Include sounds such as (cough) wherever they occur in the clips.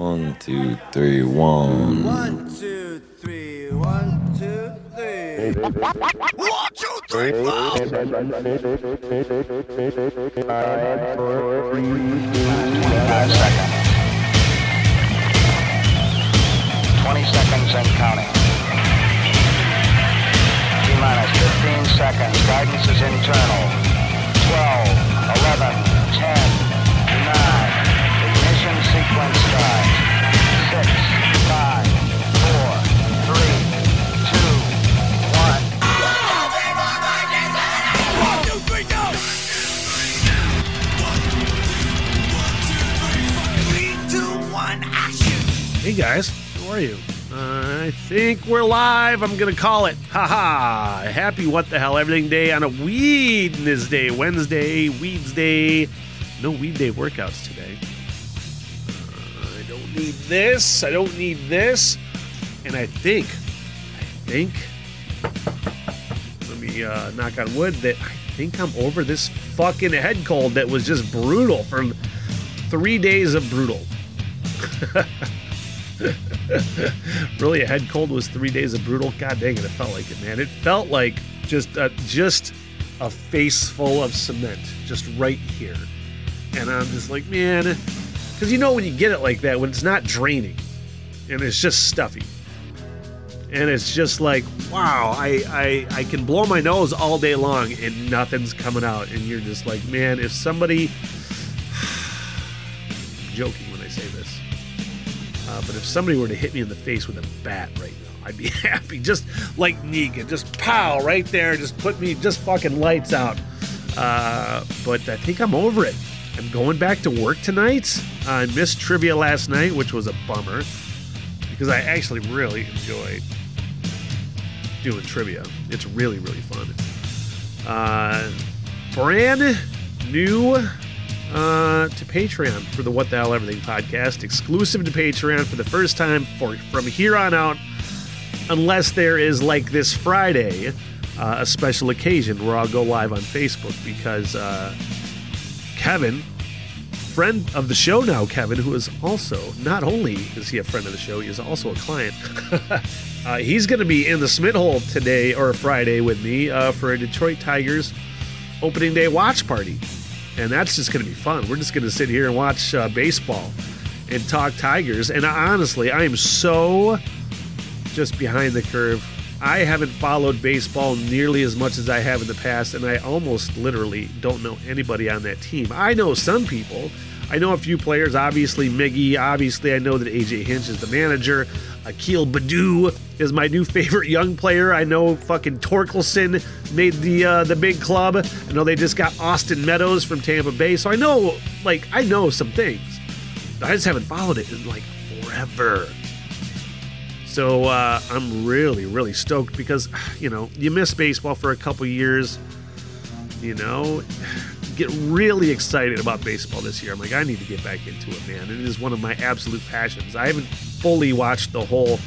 One, two, three, one. One, two, three, one, two, three. One, two, three, four. Five seconds. 20 seconds and counting. T minus 15 seconds. Guidance is internal. 12, Hey guys, how are you? Uh, I think we're live. I'm gonna call it. Haha! Happy what the hell everything day on a Wednesday, Wednesday, Weeds Day. No Weed Day workouts today. Uh, I don't need this. I don't need this. And I think, I think. Let me uh, knock on wood that I think I'm over this fucking head cold that was just brutal for three days of brutal. (laughs) (laughs) really a head cold was three days of brutal. God dang it it felt like it man. It felt like just uh, just a face full of cement just right here. And i'm just like man because you know when you get it like that when it's not draining and it's just stuffy. And it's just like wow I, I i can blow my nose all day long and nothing's coming out. And you're just like man if somebody (sighs) joking when i say this uh, but if somebody were to hit me in the face with a bat right now, I'd be (laughs) happy. Just like Negan, just pow right there, just put me, just fucking lights out. Uh, but I think I'm over it. I'm going back to work tonight. I missed trivia last night, which was a bummer because I actually really enjoy doing trivia. It's really, really fun. Uh, brand new uh, to Patreon for the What the Hell Everything podcast, exclusive to Patreon for the first time for from here on out, unless there is like this Friday, uh, a special occasion where I'll go live on Facebook because uh, Kevin, friend of the show now, Kevin, who is also not only is he a friend of the show, he is also a client. (laughs) uh, he's going to be in the SmitHole today or Friday with me uh, for a Detroit Tigers opening day watch party and that's just going to be fun. We're just going to sit here and watch uh, baseball and talk Tigers. And honestly, I am so just behind the curve. I haven't followed baseball nearly as much as I have in the past, and I almost literally don't know anybody on that team. I know some people. I know a few players, obviously Miggy. Obviously, I know that AJ Hinch is the manager. Akil Baddoo is my new favorite young player. I know fucking Torkelson made the uh, the big club. I know they just got Austin Meadows from Tampa Bay. So I know, like, I know some things. I just haven't followed it in like forever. So uh, I'm really, really stoked because, you know, you miss baseball for a couple years. You know, get really excited about baseball this year. I'm like, I need to get back into it, man. It is one of my absolute passions. I haven't fully watched the whole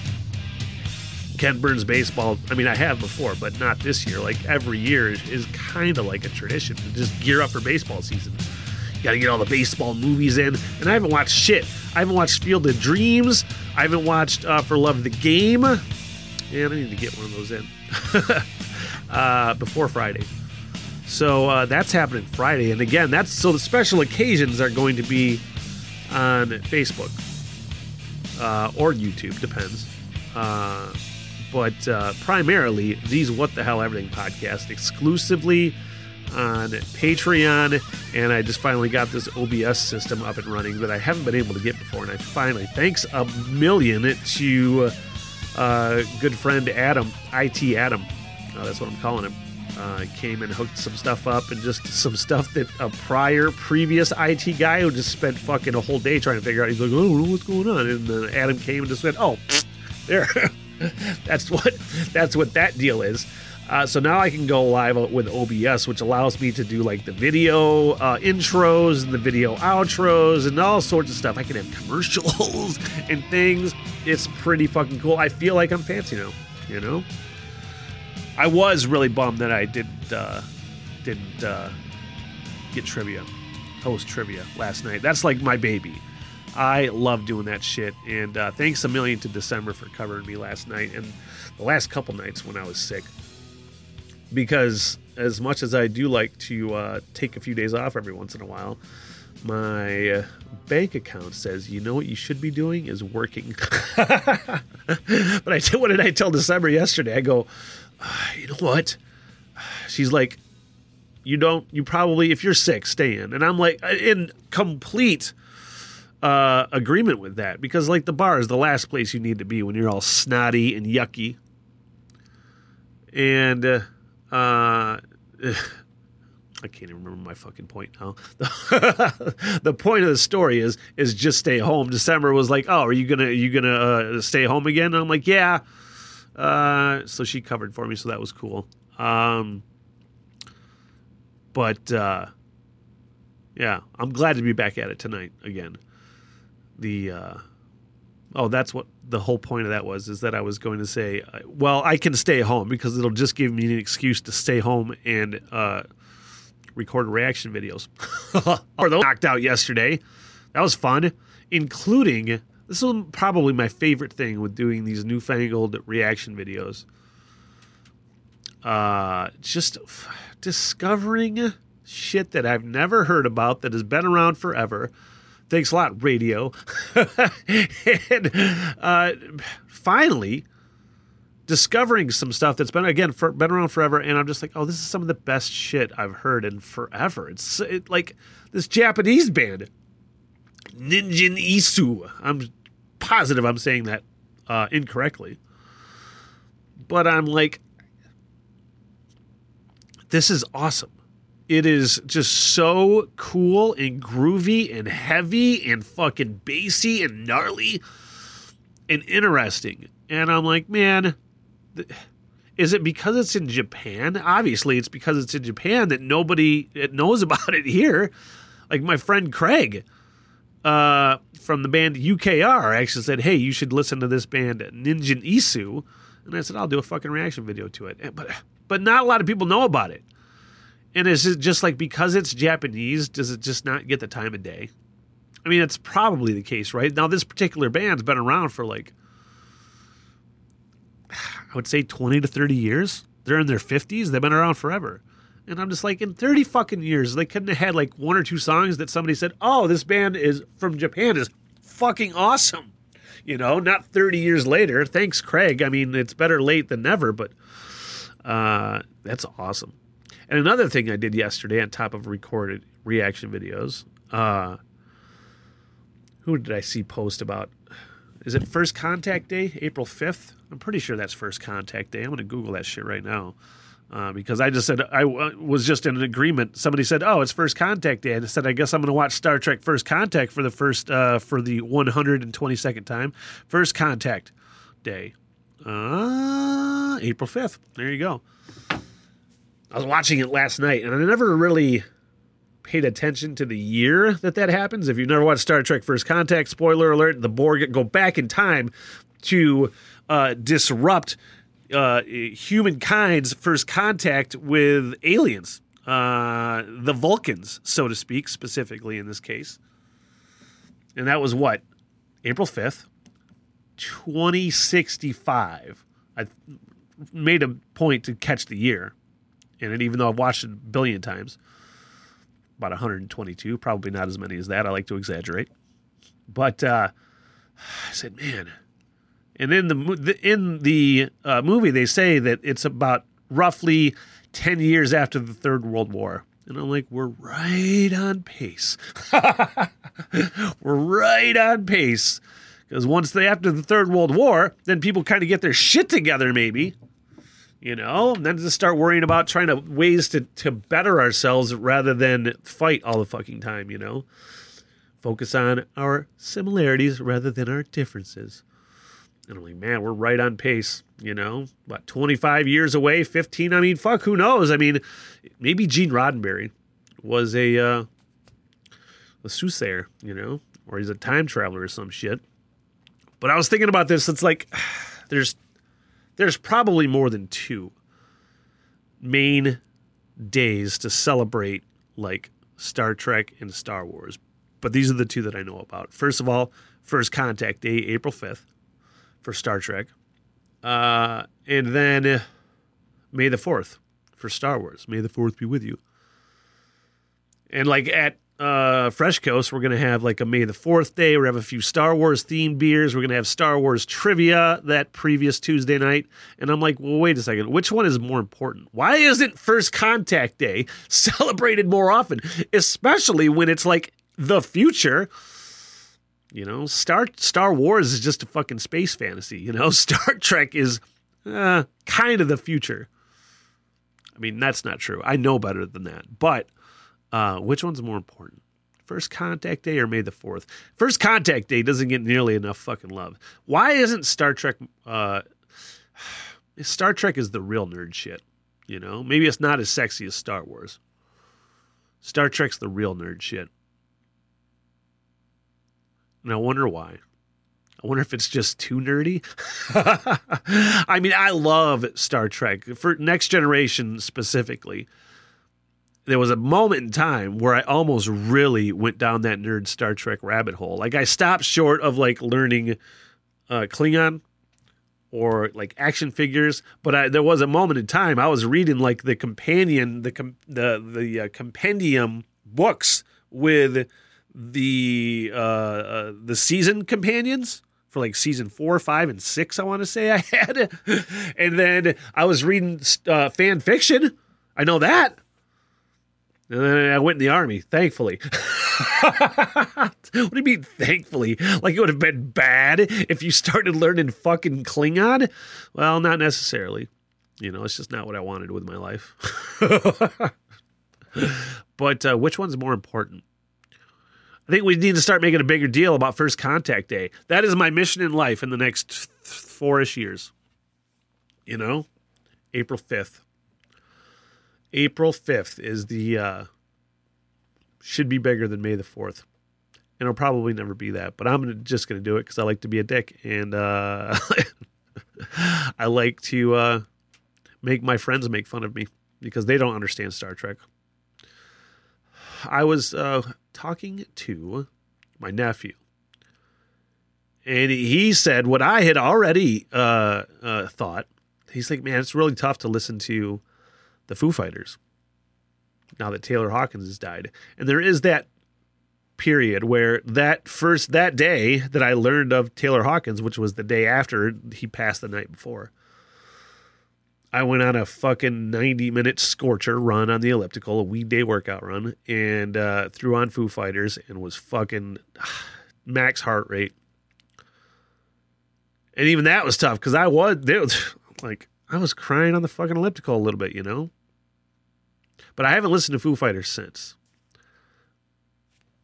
Ken Burns baseball. I mean, I have before, but not this year. Like every year is kind of like a tradition to just gear up for baseball season. You Got to get all the baseball movies in, and I haven't watched shit. I haven't watched Field of Dreams. I haven't watched uh, For Love of the Game. And I need to get one of those in (laughs) uh, before Friday. So uh, that's happening Friday, and again, that's so the special occasions are going to be on Facebook uh, or YouTube, depends. Uh, but uh, primarily, these What the Hell Everything podcast exclusively on Patreon, and I just finally got this OBS system up and running that I haven't been able to get before, and I finally, thanks a million to uh, good friend Adam, IT Adam, uh, that's what I'm calling him. Uh, came and hooked some stuff up and just some stuff that a prior previous IT guy who just spent fucking a whole day trying to figure out. He's like, oh, what's going on? And then Adam came and just went, oh, there. (laughs) that's what that's what that deal is. Uh, so now I can go live with OBS, which allows me to do like the video uh, intros and the video outros and all sorts of stuff. I can have commercials (laughs) and things. It's pretty fucking cool. I feel like I'm fancy now, you know. I was really bummed that I didn't uh, didn't uh, get trivia, host trivia last night. That's like my baby. I love doing that shit. And uh, thanks a million to December for covering me last night and the last couple nights when I was sick. Because as much as I do like to uh, take a few days off every once in a while, my uh, bank account says, you know what you should be doing is working. (laughs) but I did, what did I tell December yesterday? I go, "Ah, (sighs) you know what? (sighs) She's like, you don't, you probably, if you're sick, stay in. And I'm like, in complete uh, agreement with that because, like, the bar is the last place you need to be when you're all snotty and yucky. And, uh, uh, (sighs) I can't even remember my fucking point now. (laughs) the point of the story is is just stay home. December was like, oh, are you gonna are you gonna uh, stay home again? And I'm like, yeah. Uh, so she covered for me, so that was cool. Um, but uh, yeah, I'm glad to be back at it tonight again. The uh, oh, that's what the whole point of that was is that I was going to say, uh, well, I can stay home because it'll just give me an excuse to stay home and uh, record reaction videos. (laughs) or those knocked out yesterday. That was fun, including this is probably my favorite thing with doing these newfangled reaction videos. Uh, just f- discovering shit that I've never heard about that has been around forever. Thanks a lot, radio. (laughs) and uh, finally, discovering some stuff that's been again for, been around forever, and I'm just like, oh, this is some of the best shit I've heard in forever. It's it, like this Japanese band, Ninjin Isu. I'm positive I'm saying that uh, incorrectly, but I'm like, this is awesome. It is just so cool and groovy and heavy and fucking bassy and gnarly and interesting. And I'm like, man, th- is it because it's in Japan? Obviously, it's because it's in Japan that nobody knows (laughs) about it here. Like my friend Craig uh, from the band UKR actually said, "Hey, you should listen to this band Ninjin Isu," and I said, "I'll do a fucking reaction video to it." But but not a lot of people know about it. And is it just like because it's Japanese, does it just not get the time of day? I mean, it's probably the case, right? Now, this particular band's been around for like I would say 20 to 30 years. They're in their 50s. They've been around forever. And I'm just like, in 30 fucking years, they couldn't have had like one or two songs that somebody said, oh, this band is from Japan is fucking awesome. You know, not 30 years later. Thanks, Craig. I mean, it's better late than never, but uh, that's awesome. And another thing I did yesterday on top of recorded reaction videos, uh, who did I see post about? Is it First Contact Day, April 5th? I'm pretty sure that's First Contact Day. I'm going to Google that shit right now. Uh, because I just said I w- was just in an agreement. Somebody said, "Oh, it's First Contact Day," and I said, "I guess I'm going to watch Star Trek: First Contact for the first uh, for the 122nd time." First Contact Day, uh, April 5th. There you go. I was watching it last night, and I never really paid attention to the year that that happens. If you've never watched Star Trek: First Contact, spoiler alert: the Borg go back in time to uh, disrupt uh, humankind's first contact with aliens, uh, the Vulcans, so to speak, specifically in this case. And that was what? April 5th, 2065. I made a point to catch the year it, even though I've watched it a billion times. About 122, probably not as many as that. I like to exaggerate. But uh, I said, man, and in the in the uh, movie, they say that it's about roughly ten years after the Third World War, and I'm like, we're right on pace. (laughs) we're right on pace because once they after the Third World War, then people kind of get their shit together, maybe. You know, and then to start worrying about trying to ways to, to better ourselves rather than fight all the fucking time, you know? Focus on our similarities rather than our differences. And I'm like, man, we're right on pace, you know? About 25 years away, 15. I mean, fuck, who knows? I mean, maybe Gene Roddenberry was a, uh, a soothsayer, you know? Or he's a time traveler or some shit. But I was thinking about this. It's like, (sighs) there's, there's probably more than two main days to celebrate like Star Trek and Star Wars. but these are the two that I know about. First of all, First Contact Day, April 5th for Star Trek. Uh, and then uh, May the 4th for Star Wars. May the 4th be with you. And like at uh, Fresh Coast, we're going to have like a May the 4th day. We're going to have a few Star Wars themed beers. We're going to have Star Wars trivia that previous Tuesday night. And I'm like, well, wait a second. Which one is more important? Why isn't First Contact Day (laughs) celebrated more often? Especially when it's like the future. You know, Star Star Wars is just a fucking space fantasy. You know, (laughs) Star Trek is uh, kind of the future. I mean, that's not true. I know better than that. But uh, which one's more important? First Contact Day or May the 4th? First Contact Day doesn't get nearly enough fucking love. Why isn't Star Trek. Uh, (sighs) Star Trek is the real nerd shit. You know, maybe it's not as sexy as Star Wars. Star Trek's the real nerd shit. And I wonder why. I wonder if it's just too nerdy. (laughs) I mean, I love Star Trek for Next Generation specifically. There was a moment in time where I almost really went down that nerd Star Trek rabbit hole. Like I stopped short of like learning uh, Klingon or like action figures, but I, there was a moment in time I was reading like the companion, the com- the the uh, compendium books with the uh, uh, the season companions for like season four, five, and six. I want to say I (laughs) had, and then I was reading uh, fan fiction. I know that. And then I went in the army, thankfully. (laughs) what do you mean, thankfully? Like it would have been bad if you started learning fucking Klingon? Well, not necessarily. You know, it's just not what I wanted with my life. (laughs) but uh, which one's more important? I think we need to start making a bigger deal about First Contact Day. That is my mission in life in the next four-ish years. You know, April fifth. April fifth is the uh, should be bigger than May the fourth, and it'll probably never be that. But I'm just to do it because I like to be a dick and uh, (laughs) I like to uh, make my friends make fun of me because they don't understand Star Trek. I was uh, talking to my nephew, and he said what I had already uh, uh, thought. He's like, "Man, it's really tough to listen to the Foo Fighters now that Taylor Hawkins has died." And there is that period where that first that day that I learned of Taylor Hawkins, which was the day after he passed the night before. I went on a fucking 90 minute scorcher run on the elliptical, a weekday workout run, and uh, threw on Foo Fighters and was fucking (sighs) max heart rate. And even that was tough because I was, (laughs) like, I was crying on the fucking elliptical a little bit, you know? But I haven't listened to Foo Fighters since.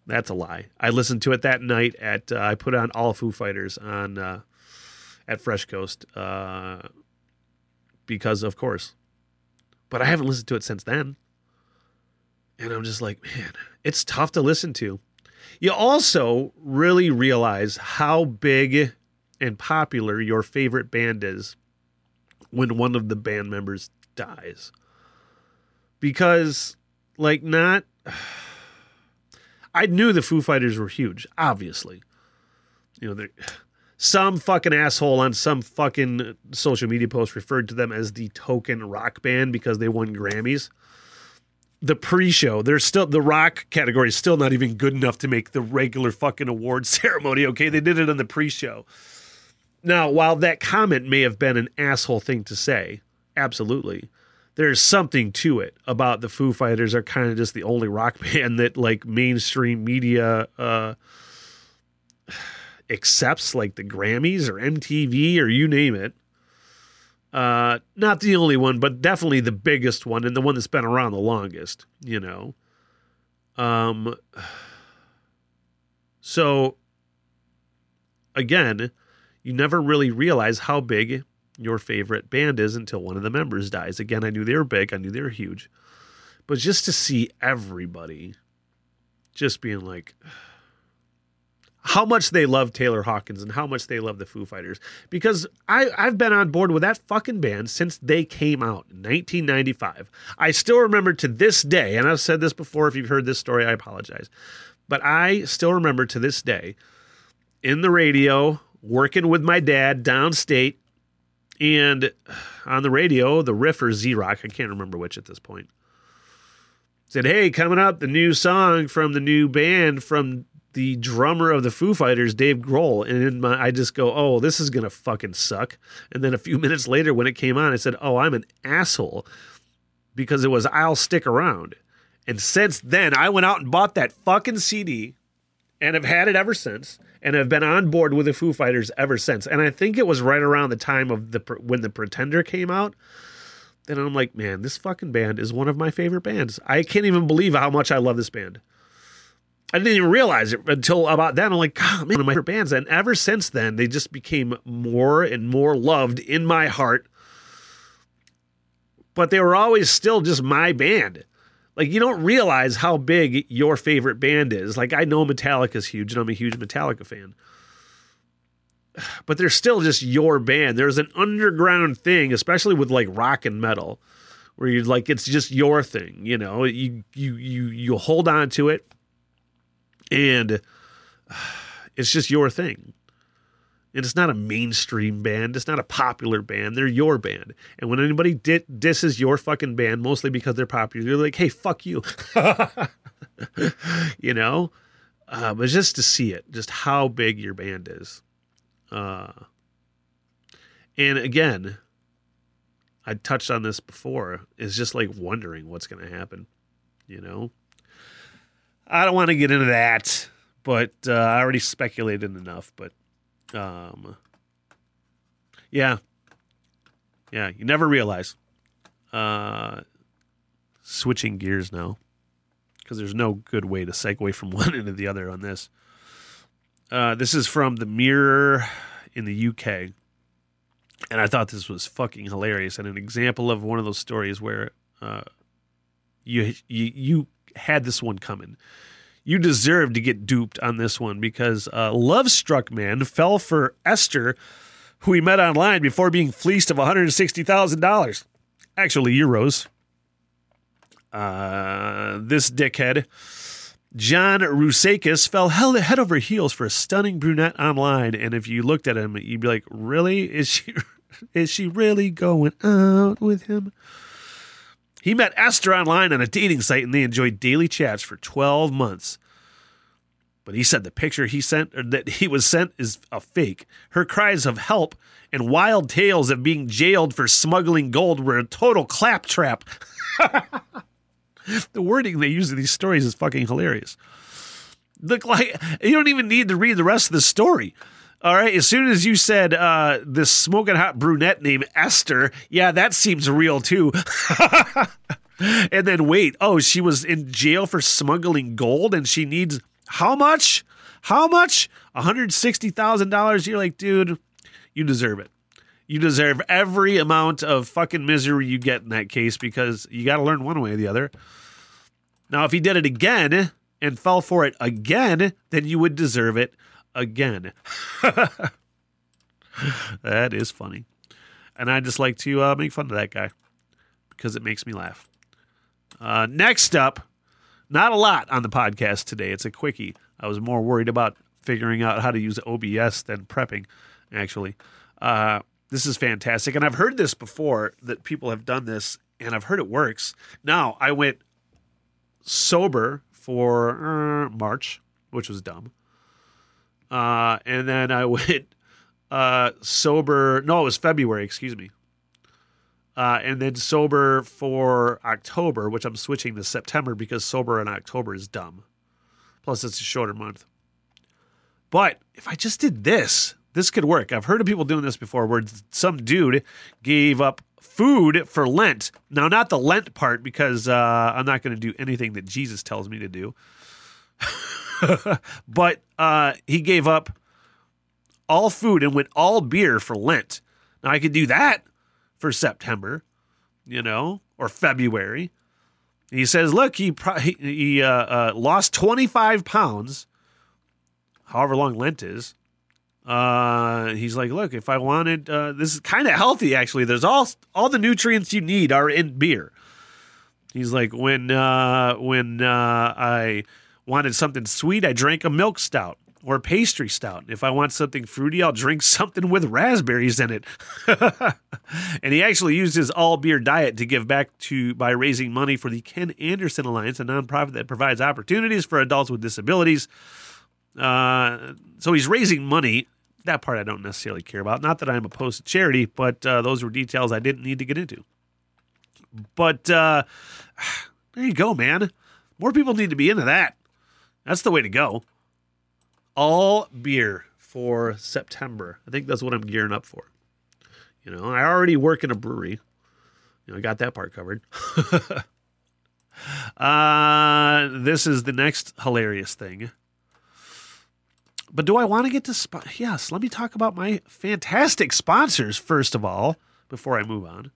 That's a lie. I listened to it that night at, uh, I put on all Foo Fighters on, uh, at Fresh Coast. Because of course. But I haven't listened to it since then. And I'm just like, man, it's tough to listen to. You also really realize how big and popular your favorite band is when one of the band members dies. Because, like, not. (sighs) I knew the Foo Fighters were huge, obviously. You know, they're some fucking asshole on some fucking social media post referred to them as the token rock band because they won Grammys. The pre-show, they're still the rock category is still not even good enough to make the regular fucking award (laughs) ceremony. Okay, they did it on the pre-show. Now, while that comment may have been an asshole thing to say, absolutely, there's something to it about the Foo Fighters are kind of just the only rock (laughs) band that like mainstream media uh accepts like the Grammys or MTV or you name it. Uh, not the only one, but definitely the biggest one and the one that's been around the longest, you know. Um, (sighs) so again, you never really realize how big your favorite band is until one of the members dies. Again, I knew they were big, I knew they were huge. But just to see everybody just being like, (sighs) how much they love Taylor Hawkins and how much they love the Foo Fighters. Because I, I've been on board with that fucking band since they came out in 1995. I still remember to this day, and I've said this before, if you've heard this story, I apologize. But I still remember to this day in the radio, working with my dad downstate, and on the radio, the riff or Z Rock, I can't remember which at this point, said, Hey, coming up, the new song from the new band from the drummer of the Foo Fighters, Dave Grohl. And in my, I just go, Oh, this is to fucking suck. And then a few (laughs) minutes later, when it came on, I said, Oh, I'm an asshole because it was I'll Stick Around. And since then, I went out and bought that fucking CD and have had it ever since and have been on board with the Foo Fighters ever since. And I think it was right around the time of the when the Pretender came out. Then I'm like, man, this fucking band is one of my favorite bands. I can't even believe how much I love this band. I didn't even realize it until about then. I'm like, man, one of my favorite bands. And ever since then, they just became more and more loved in my heart. But they were always still just my band like you don't realize how big your favorite band is. Like I know Metallica's huge and I'm a huge Metallica fan. (sighs) But they're still just your band. There's an underground thing, especially with like rock and metal, where you're like it's just your thing, you know. You you you you hold on to it and it's just your thing. And it's not a mainstream band. It's not a popular band. They're your band. And when anybody di- disses your fucking band, mostly because they're popular, they're like, hey, fuck you. (laughs) you know? Uh, but just to see it, just how big your band is. Uh, and again, I touched on this before, is just like wondering what's going to happen. You know? I don't want to get into that, but uh, I already speculated enough. But um, yeah, yeah. You never realize. Uh, switching gears now, because there's no good way to segue from (laughs) one into the other on this. Uh, this is from the Mirror in the UK, and I thought this was fucking hilarious and an example of one of those stories where uh, you you you had this one coming you deserve to get duped on this one because a love struck man fell for Esther, who he met online before being fleeced of $160,000. Actually, euros. Uh, this dickhead, John Rusakis, fell head over heels for a stunning brunette online. And if you looked at him, you'd be like, really? Is she, (laughs) is she really going out with him? He met Esther online on a dating site and they enjoyed daily chats for 12 months. But he said the picture he sent or that he was sent is a fake. Her cries of help and wild tales of being jailed for smuggling gold were a total claptrap. (laughs) the wording they use in these stories is fucking hilarious. Look like you don't even need to read the rest of the story. All right. As soon as you said uh, this smoking hot brunette named Esther, yeah, that seems real too. (laughs) and then wait, oh, she was in jail for smuggling gold, and she needs how much? How much? One hundred sixty thousand dollars. You're like, dude, you deserve it. You deserve every amount of fucking misery you get in that case because you got to learn one way or the other. Now, if he did it again and fell for it again, then you would deserve it again. (laughs) that is funny. And I just like to uh, make fun of that guy because it makes me laugh. Uh, next up, not a lot on the podcast today. It's a quickie. I was more worried about figuring out how to use OBS than prepping, actually. Uh, this is fantastic. And I've heard this before that people have done this, and I've heard it works. Now, I went sober for uh, March, which was dumb. Uh, and then I (laughs) went uh, sober. No, it was February. Excuse me. Uh, and then sober for October, which I'm switching to September because sober in October is dumb. Plus, it's a shorter month. But if I just did this, this could work. I've heard of people doing this before where some dude gave up food for Lent. Now, not the Lent part because uh, I'm not going to do anything that Jesus tells me to do. (laughs) (laughs) but uh, he gave up all food and went all beer for Lent. Now I could do that for September, you know, or February. He says, "Look, he he uh, uh, lost 25 pounds, however long Lent is." Uh, he's like, "Look, if I wanted, uh, this is kind of healthy actually. There's all all the nutrients you need are in beer." He's like, "When uh, when uh, I wanted something sweet, I drank a milk stout or a pastry stout. If I want something fruity, I'll drink (laughs) something with raspberries in it. (laughs) and he actually used his all beer diet to give back to by raising money for the Ken Anderson Alliance, a nonprofit that provides opportunities for adults with disabilities. Uh, so he's raising money. That part I don't necessarily care about. Not that I'm opposed to charity, but uh, those were details I didn't need to get into. But uh, (sighs) there you go, man. More people need to be into that. That's the way to go. All beer for September. I think that's what I'm gearing up for. You know, I already work in a brewery. You know, I got that part covered. (laughs) uh, this is the next hilarious thing. But do I want to get to sp- yes? Let me talk about my fantastic sponsors first of all before I move on.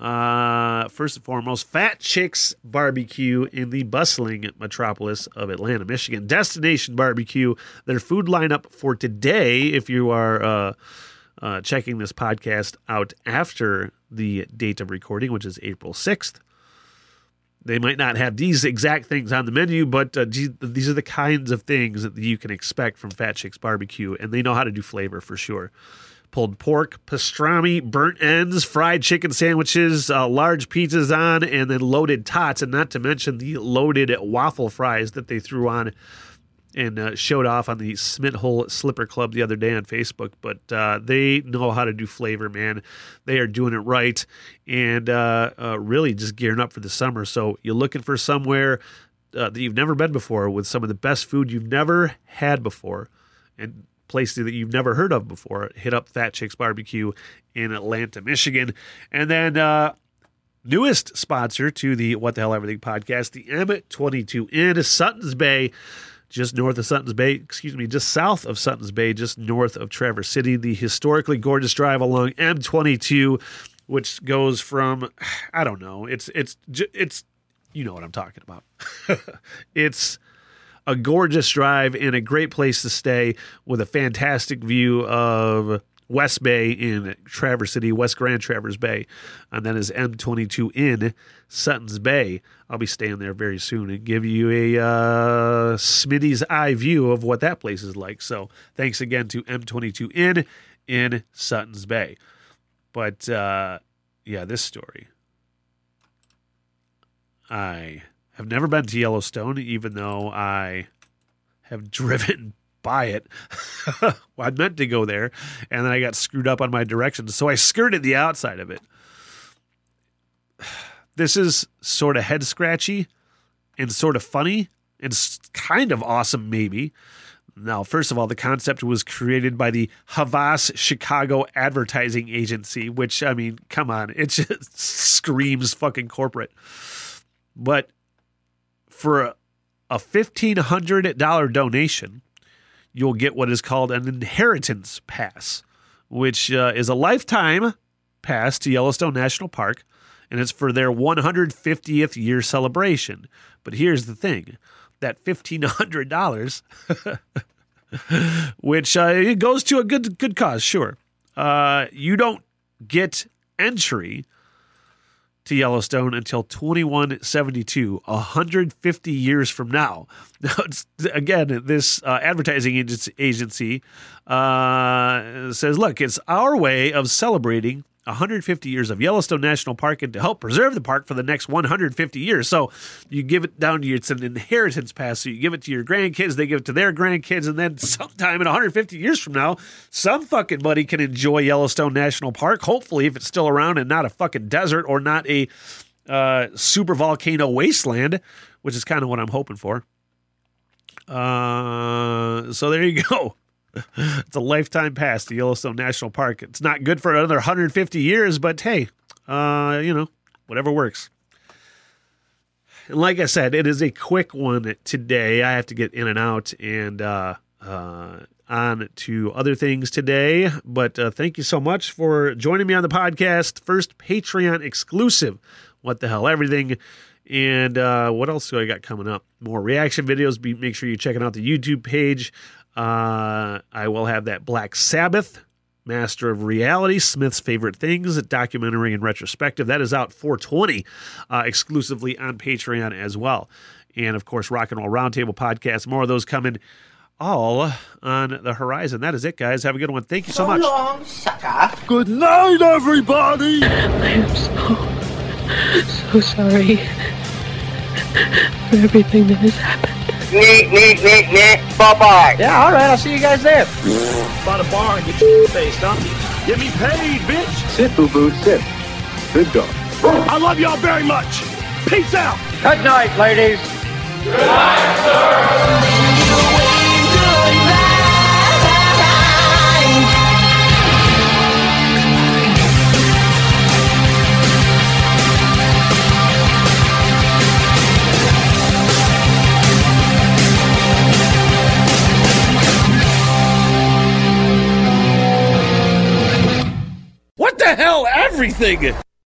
Uh, first and foremost, Fat Chicks Barbecue in the bustling metropolis of Atlanta, Michigan. Destination Barbecue. Their food lineup for today, if you are uh, uh, checking this podcast out after the date of recording, which is April 6th. They might not have these exact things on the menu, but uh, these are the kinds of things that you can expect from Fat Chicks Barbecue, and they know how to do flavor for sure pulled pork, pastrami, burnt ends, fried chicken sandwiches, uh, large pizzas on, and then loaded tots, and not to mention the loaded waffle fries that they threw on and uh, showed off on the SmitHole Slipper Club the other day on Facebook. But uh, they know how to do flavor, man. They are doing it right and uh, uh really just gearing up for the summer. So you're looking for somewhere uh, that you've never been before with some of the best food you've never had before. And place that you've never heard of before, hit up Fat Chicks Barbecue in Atlanta, Michigan. And then uh, newest sponsor to the What the Hell Everything podcast, the M22 in Sutton's Bay, just north of Sutton's Bay, excuse me, just south of Sutton's Bay, just north of Traverse City, the historically gorgeous drive along M22 which goes from I don't know, it's it's it's you know what I'm talking about. (laughs) it's a gorgeous drive and a great place to stay with a fantastic view of West Bay in Traverse City, West Grand Traverse Bay, and then is M22 in Sutton's Bay. I'll be staying there very soon and give you a uh, Smitty's eye view of what that place is like. So thanks again to M22 in in Sutton's Bay. But uh, yeah, this story. I have never been to Yellowstone, even though I have driven (laughs) by it. (laughs) well, I meant to go there, and then I got screwed up on my directions, so I skirted the outside of it. (sighs) This is sort of head scratchy and sort of funny and kind of awesome, maybe. Now, first of all, the concept was created by the Havas Chicago Advertising Agency, which, I mean, come on, it (laughs) just screams fucking corporate. But for a, a $1,500 donation, you'll get what is called an inheritance pass, which uh, is a lifetime pass to Yellowstone National Park, and it's for their 150th year celebration. But here's the thing that $1,500, (laughs) which uh, it goes to a good, good cause, sure. Uh, you don't get entry to Yellowstone until 2172, 150 years from now. (laughs) Now, again, this uh, advertising agency uh, says, look, it's our way of celebrating 150 years of Yellowstone National Park and to help preserve the park for the next 150 years. So you give it down to your, it's an inheritance pass. So you give it to your grandkids, they give it to their grandkids, and then (laughs) sometime in 150 years from now, some fucking buddy can enjoy Yellowstone National Park. Hopefully, if it's still around and not a fucking desert or not a uh, super volcano wasteland, which is kind of what I'm hoping for. Uh, so there you (laughs) go. (laughs) it's a lifetime pass to Yellowstone National Park. It's not good for another 150 years, but hey, uh, you know, whatever works. And like I said, it is a quick one today. I have to get in and out and uh, uh, on to other things today. But uh, thank you so much for joining me on the podcast. First Patreon exclusive. What the hell? Everything. And uh, what else do I got coming up? More reaction videos. Be, make sure you're checking out the YouTube page. Uh, I will have that Black Sabbath, Master of Reality, Smith's Favorite Things, documentary and retrospective. That is out 420 uh, exclusively on Patreon as well. and of course, Rock and Roll Roundtable podcast. More of those coming all on the horizon. That is it, guys. Have a good one. Thank you so much. Long, sucker. Good night, everybody! I am so, so sorry for everything that has happened. Neat, neat, neat, neat. Bye bye. Yeah, all right. I'll see you guys there. By the bar and get your face, huh? Get me paid, bitch! Sit, boo boo, sit. Good dog. I love y'all very much! Peace out! Good night, ladies. What the hell? Everything.